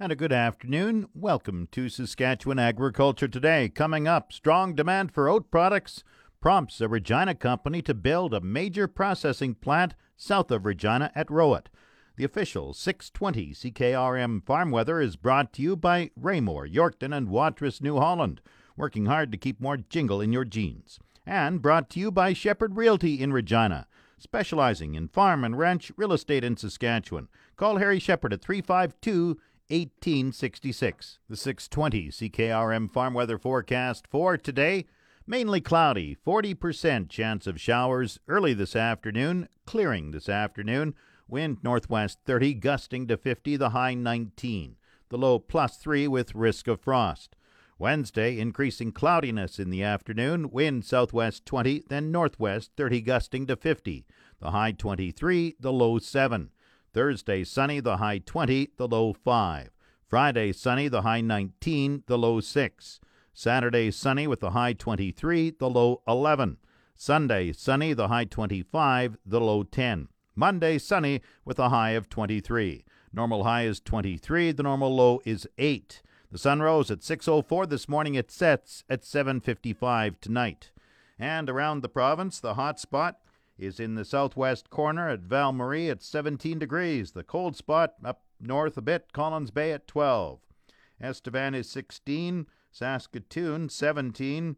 And a good afternoon. Welcome to Saskatchewan Agriculture Today. Coming up, strong demand for oat products prompts a Regina company to build a major processing plant south of Regina at Rowatt. The official 620 CKRM farm weather is brought to you by Raymore, Yorkton, and Watrous, New Holland, working hard to keep more jingle in your jeans. And brought to you by Shepherd Realty in Regina, specializing in farm and ranch real estate in Saskatchewan. Call Harry Shepherd at 352 1866. The 620 CKRM farm weather forecast for today mainly cloudy, 40% chance of showers early this afternoon, clearing this afternoon. Wind northwest 30, gusting to 50, the high 19. The low plus 3 with risk of frost. Wednesday, increasing cloudiness in the afternoon, wind southwest 20, then northwest 30, gusting to 50. The high 23, the low 7. Thursday, sunny, the high 20, the low 5. Friday, sunny, the high 19, the low 6. Saturday, sunny with the high 23, the low 11. Sunday, sunny, the high 25, the low 10. Monday, sunny with a high of 23. Normal high is 23, the normal low is 8. The sun rose at 6:04 this morning. It sets at 7:55 tonight. And around the province, the hot spot is in the southwest corner at Val Marie at 17 degrees. The cold spot up north a bit, Collins Bay at 12. Estevan is 16, Saskatoon 17,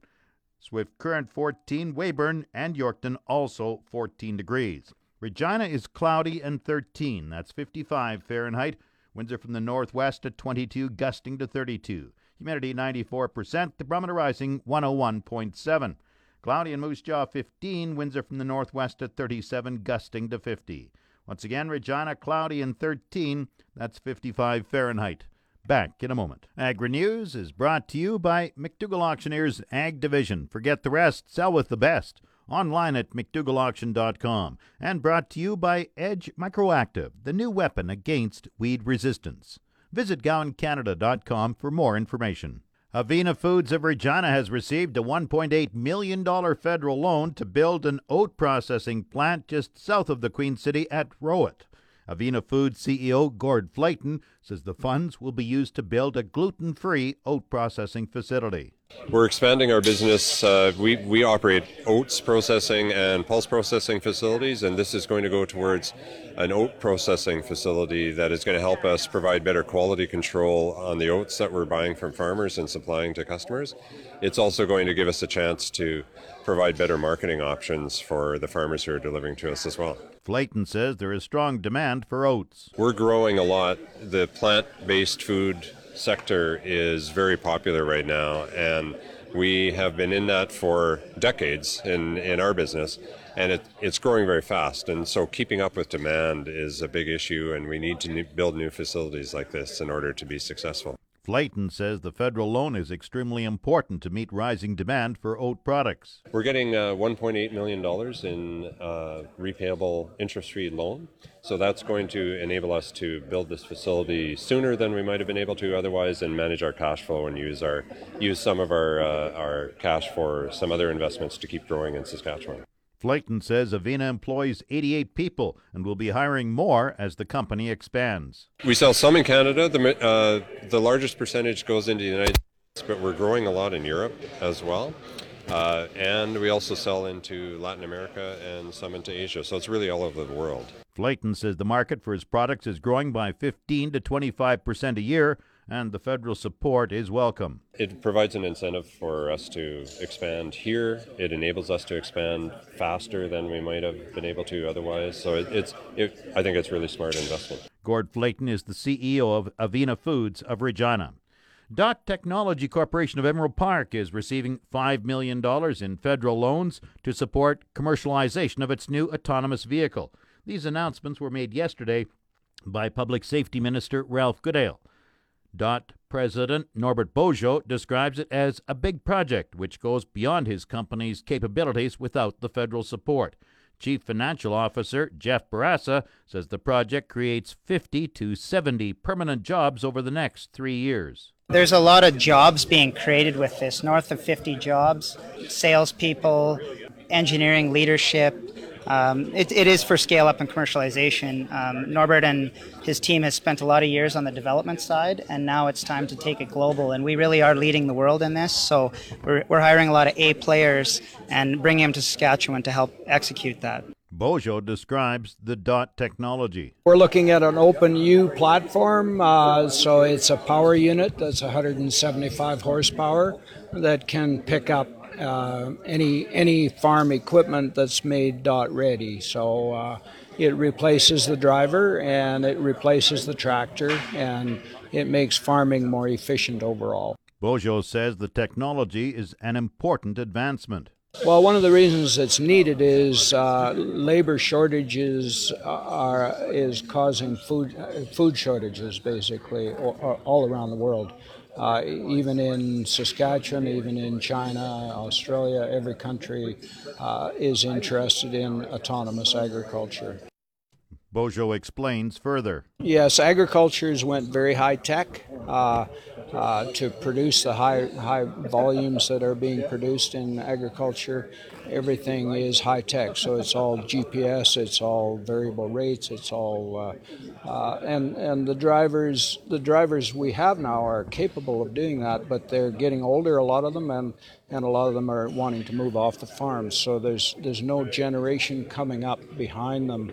Swift Current 14, Weyburn and Yorkton also 14 degrees. Regina is cloudy and 13, that's 55 Fahrenheit. Winds are from the northwest at 22, gusting to 32. Humidity 94%, the barometer rising 101.7. Cloudy in Moose Jaw 15, winds are from the northwest at 37, gusting to 50. Once again, Regina cloudy and 13, that's 55 Fahrenheit. Back in a moment. Agri News is brought to you by McDougall Auctioneers Ag Division. Forget the rest, sell with the best. Online at McDougallAuction.com. And brought to you by Edge Microactive, the new weapon against weed resistance. Visit GowanCanada.com for more information. Avena Foods of Regina has received a $1.8 million federal loan to build an oat processing plant just south of the Queen City at Rowatt. Avena Foods CEO Gord Flater says the funds will be used to build a gluten free oat processing facility. We're expanding our business. Uh, we, we operate oats processing and pulse processing facilities, and this is going to go towards an oat processing facility that is going to help us provide better quality control on the oats that we're buying from farmers and supplying to customers. It's also going to give us a chance to provide better marketing options for the farmers who are delivering to us as well. Flater says there is strong demand for oats. We're growing a lot. The plant based food sector is very popular right now, and we have been in that for decades in, in our business, and it, it's growing very fast. And so, keeping up with demand is a big issue, and we need to build new facilities like this in order to be successful. Flater says the federal loan is extremely important to meet rising demand for oat products. We're getting uh, $1.8 million in uh, repayable interest free loan. So that's going to enable us to build this facility sooner than we might have been able to otherwise and manage our cash flow and use, our, use some of our, uh, our cash for some other investments to keep growing in Saskatchewan. Flater says Avena employs 88 people and will be hiring more as the company expands. We sell some in Canada. The, uh, the largest percentage goes into the United States, but we're growing a lot in Europe as well. Uh, and we also sell into Latin America and some into Asia. So it's really all over the world. Flater says the market for his products is growing by 15 to 25 percent a year and the federal support is welcome. It provides an incentive for us to expand here. It enables us to expand faster than we might have been able to otherwise. So it, it's, it, I think it's really smart investment. Gord Flater is the CEO of Avena Foods of Regina. Dot Technology Corporation of Emerald Park is receiving $5 million in federal loans to support commercialization of its new autonomous vehicle. These announcements were made yesterday by Public Safety Minister Ralph Goodale. DOT President Norbert Beaujot describes it as a big project which goes beyond his company's capabilities without the federal support. Chief Financial Officer Jeff Bourassa says the project creates 50 to 70 permanent jobs over the next three years. There's a lot of jobs being created with this, north of 50 jobs, salespeople, engineering leadership, um, it, it is for scale up and commercialization. Um, Norbert and his team has spent a lot of years on the development side, and now it's time to take it global. And we really are leading the world in this. So we're, we're hiring a lot of A players and bringing them to Saskatchewan to help execute that. Beaujot describes the DOT technology. We're looking at an open U platform, uh, so it's a power unit that's 175 horsepower that can pick up uh, any any farm equipment that's made dot ready. So uh, it replaces the driver and it replaces the tractor and it makes farming more efficient overall. Beaujot says the technology is an important advancement. Well, one of the reasons it's needed is uh, labor shortages are is causing food food shortages basically all around the world. Uh, even in Saskatchewan, even in China, Australia, every country uh, is interested in autonomous agriculture. Beaujot explains further. Yes, agricultures went very high tech uh, uh, to produce the high high volumes that are being produced in agriculture. Everything is high tech, so it's all GPS, it's all variable rates, it's all uh, uh, and and the drivers the drivers we have now are capable of doing that, but they're getting older, a lot of them, and and a lot of them are wanting to move off the farms. So there's there's no generation coming up behind them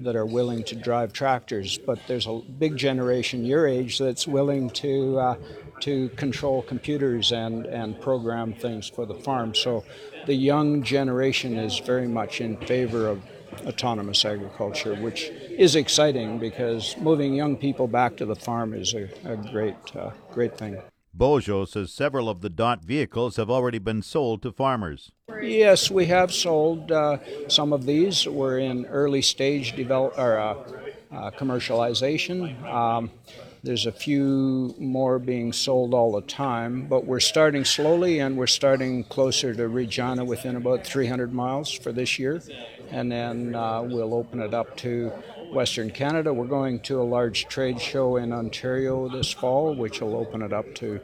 that are willing to drive tractors, but there's a big generation your age that's willing to uh, to control computers and and program things for the farm. So the young generation is very much in favor of autonomous agriculture, which is exciting because moving young people back to the farm is a, a great uh, great thing. Beaujot says several of the DOT vehicles have already been sold to farmers. Yes, we have sold uh, some of these. We're in early stage develop or uh, uh, commercialization. Um, there's a few more being sold all the time, but we're starting slowly and we're starting closer to Regina within about 300 miles for this year. And then uh, we'll open it up to Western Canada. We're going to a large trade show in Ontario this fall, which will open it up to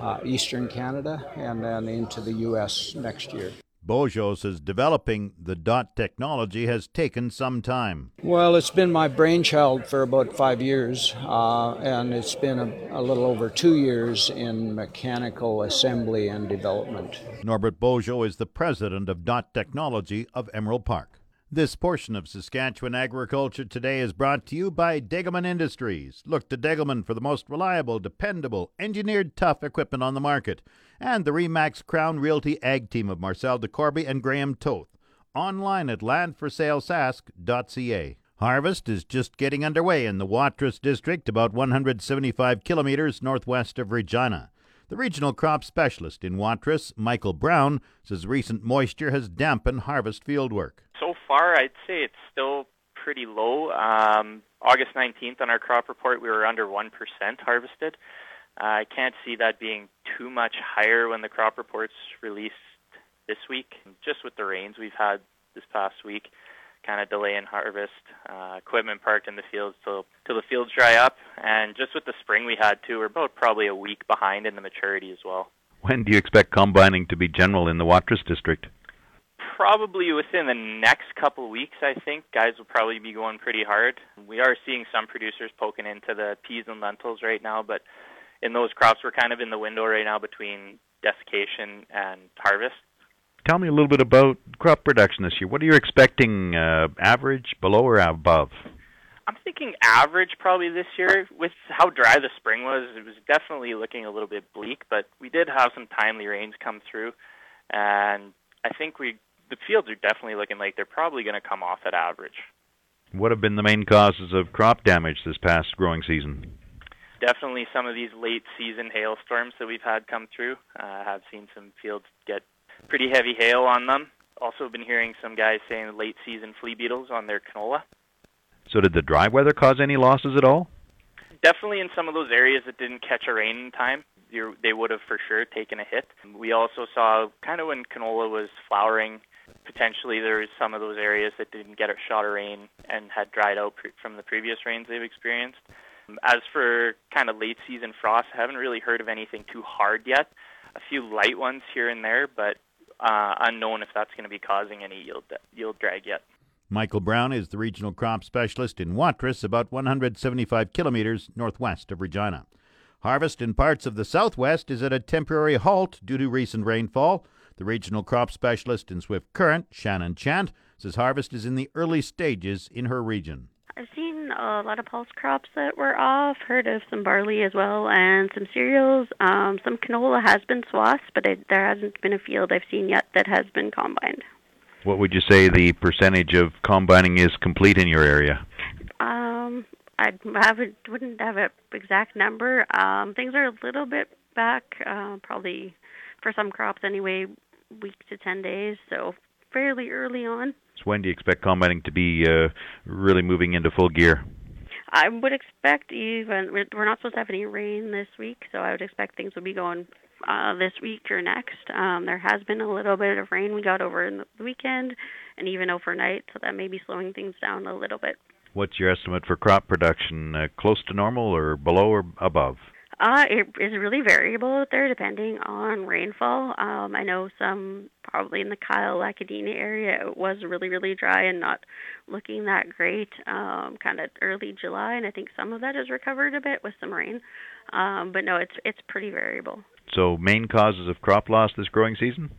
uh, Eastern Canada and then into the U.S. next year. Beaujot says developing the DOT technology has taken some time. Well, it's been my brainchild for about five years, uh, and it's been a, a, little over two years in mechanical assembly and development. Norbert Beaujot is the president of DOT Technology of Emerald Park. This portion of Saskatchewan Agriculture Today is brought to you by Degelman Industries. Look to Degelman for the most reliable, dependable, engineered tough equipment on the market. And the Remax Crown Realty Ag Team of Marcel DeCorby and Graham Toth. Online at landforsalesask.ca. Harvest is just getting underway in the Watrous District, about 175 kilometers northwest of Regina. The regional crop specialist in Watrous, Michael Brown, says recent moisture has dampened harvest fieldwork. Far, I'd say it's still pretty low. Um, August 19th on our crop report, we were under 1% harvested. Uh, I can't see that being too much higher when the crop report's released this week. Just with the rains we've had this past week, kind of delay in harvest, uh, equipment parked in the fields till till the fields dry up, and just with the spring we had too, we're about probably a week behind in the maturity as well. When do you expect combining to be general in the Watrous district? Probably within the next couple of weeks, I think. Guys will probably be going pretty hard. We are seeing some producers poking into the peas and lentils right now, but in those crops, we're kind of in the window right now between desiccation and harvest. Tell me a little bit about crop production this year. What are you expecting, uh, average, below, or above? I'm thinking average probably this year. With how dry the spring was, it was definitely looking a little bit bleak, but we did have some timely rains come through, and I think we the fields are definitely looking like they're probably going to come off at average. What have been the main causes of crop damage this past growing season? Definitely some of these late season hailstorms that we've had come through. Uh, have seen some fields get pretty heavy hail on them. Also, been hearing some guys saying late season flea beetles on their canola. So, did the dry weather cause any losses at all? definitely in some of those areas that didn't catch a rain in time, they would have for sure taken a hit. We also saw kind of when canola was flowering, potentially there was some of those areas that didn't get a shot of rain and had dried out pre- from the previous rains they've experienced. As for kind of late season frost, I haven't really heard of anything too hard yet. A few light ones here and there, but uh, unknown if that's going to be causing any yield yield drag yet. Michael Brown is the regional crop specialist in Watrous, about 175 kilometers northwest of Regina. Harvest in parts of the southwest is at a temporary halt due to recent rainfall. The regional crop specialist in Swift Current, Shannon Chant, says harvest is in the early stages in her region. I've seen a lot of pulse crops that were off, heard of some barley as well, and some cereals. Um, some canola has been swathed, but it, there hasn't been a field I've seen yet that has been combined. What would you say the percentage of combining is complete in your area? Um, I haven't, wouldn't have an exact number. Um, things are a little bit back, uh, probably for some crops anyway, week to 10 days, so fairly early on. So when do you expect combining to be uh, really moving into full gear? I would expect even we're not supposed to have any rain this week, so I would expect things will be going uh, this week or next. Um, there has been a little bit of rain we got over in the weekend and even overnight, so that may be slowing things down a little bit. What's your estimate for crop production? Uh, close to normal or below or above? Uh, it is really variable out there depending on rainfall. Um, I know some probably in the Kyle Lacadena area it was really really dry and not looking that great. Um, kind of early July, and I think some of that has recovered a bit with some rain. Um, but no, it's it's pretty variable. So, main causes of crop loss this growing season?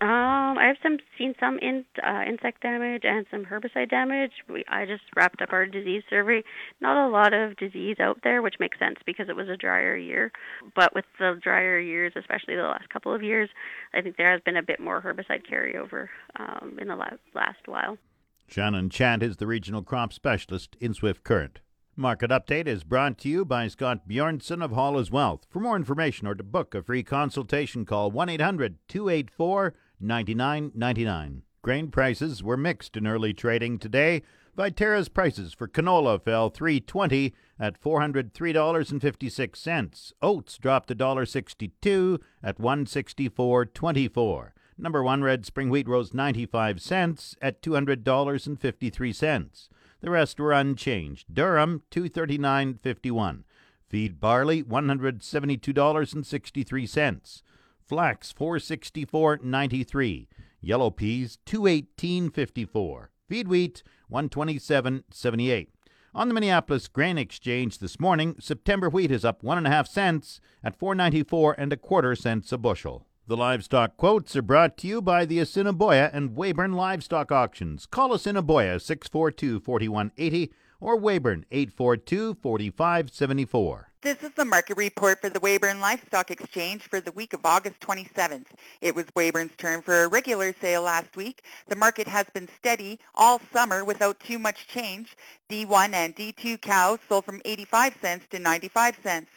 Um, I've some seen some in, uh, insect damage and some herbicide damage. We, I just wrapped up our disease survey. Not a lot of disease out there, which makes sense because it was a drier year. But with the drier years, especially the last couple of years, I think there has been a bit more herbicide carryover um, in the la- last while. Shannon Chant is the regional crop specialist in Swift Current. Market Update is brought to you by Scott Bjornson of Hollis Wealth. For more information or to book a free consultation, call 1 800 284 99.99. Grain prices were mixed in early trading today. Viterra's prices for canola fell 320 at $403.56. Oats dropped $1.62 at 164.24. Number 1 red spring wheat rose 95 cents at $200.53. The rest were unchanged. Durum 239.51. Feed barley $172.63. Flax 464.93. Yellow peas 218.54. Feed wheat 127.78. On the Minneapolis Grain Exchange this morning, September wheat is up one and a half cents at 4.94 and a quarter cents a bushel. The livestock quotes are brought to you by the Assiniboia and Weyburn Livestock Auctions. Call Assiniboia 642 4180 or Weyburn 842 4574. This is the market report for the Weyburn Livestock Exchange for the week of August 27th. It was Weyburn's turn for a regular sale last week. The market has been steady all summer without too much change. D1 and D2 cows sold from 85 cents to 95 cents.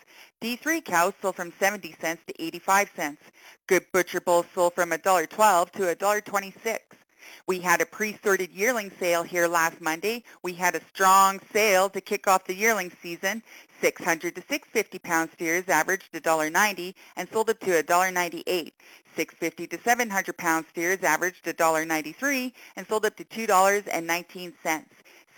D3 cows sold from 70 cents to 85 cents. Good butcher bulls sold from $1.12 to $1.26. We had a pre-sorted yearling sale here last Monday. We had a strong sale to kick off the yearling season. 600 to 650 pound steers averaged $1.90 and sold up to $1.98. 650 to 700 pound steers averaged $1.93 and sold up to $2.19.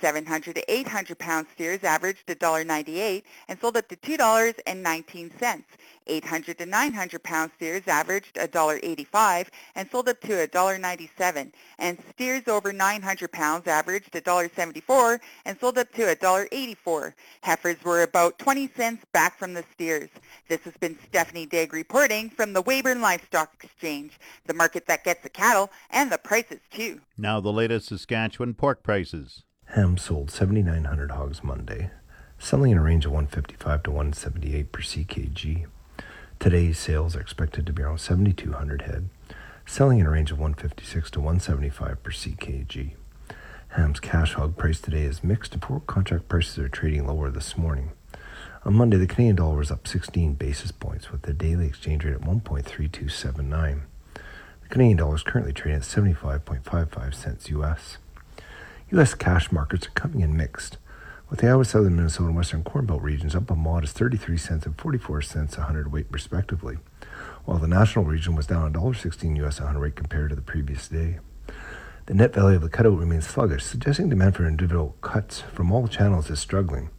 700 to 800 pound steers averaged $1.98 and sold up to $2.19. 800 to 900 pound steers averaged $1.85 and sold up to $1.97. And steers over 900 pounds averaged $1.74 and sold up to $1.84. Heifers were about 20 cents back from the steers. This has been Stephanie Digg reporting from the Weyburn Livestock Exchange, the market that gets the cattle and the prices too. Now the latest Saskatchewan pork prices. Ham sold 7,900 hogs Monday, selling in a range of 155 to 178 per ckg. Today's sales are expected to be around 7,200 head, selling in a range of 156 to 175 per ckg. Ham's cash hog price today is mixed and pork contract prices are trading lower this morning. On Monday, the Canadian dollar was up 16 basis points with the daily exchange rate at 1.3279. The Canadian dollar is currently trading at 75.55 cents US. U.S. cash markets are coming in mixed, with the Iowa, Southern Minnesota, and Western Corn Belt regions up a modest 33 cents and 44 cents a hundredweight respectively, while the national region was down $1.16 US a hundredweight compared to the previous day. The net value of the cutout remains sluggish, suggesting demand for individual cuts from all channels is struggling.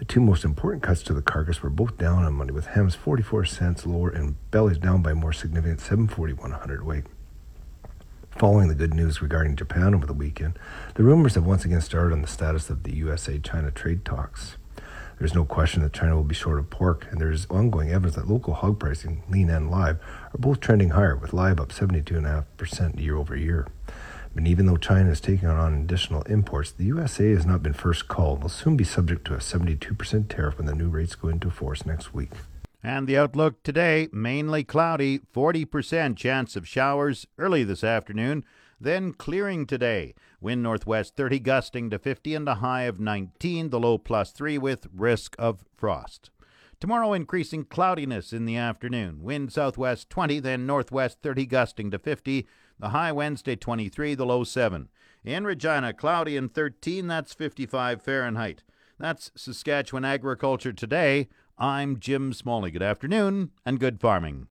The two most important cuts to the carcass were both down on Monday, with hams 44 cents lower and bellies down by more significant 741 a hundredweight. Following the good news regarding Japan over the weekend, the rumors have once again started on the status of the USA China trade talks. There's no question that China will be short of pork, and there is ongoing evidence that local hog pricing, lean and live, are both trending higher, with live up 72.5% year over year. And even though China is taking on additional imports, the USA has not been first called and will soon be subject to a 72% tariff when the new rates go into force next week. And the outlook today mainly cloudy, 40% chance of showers early this afternoon, then clearing today. Wind northwest 30 gusting to 50 and a high of 19, the low plus 3 with risk of frost. Tomorrow increasing cloudiness in the afternoon. Wind southwest 20, then northwest 30 gusting to 50, the high Wednesday 23, the low 7. In Regina, cloudy and 13, that's 55 Fahrenheit. That's Saskatchewan Agriculture Today. I'm Jim Smalley. Good afternoon and good farming.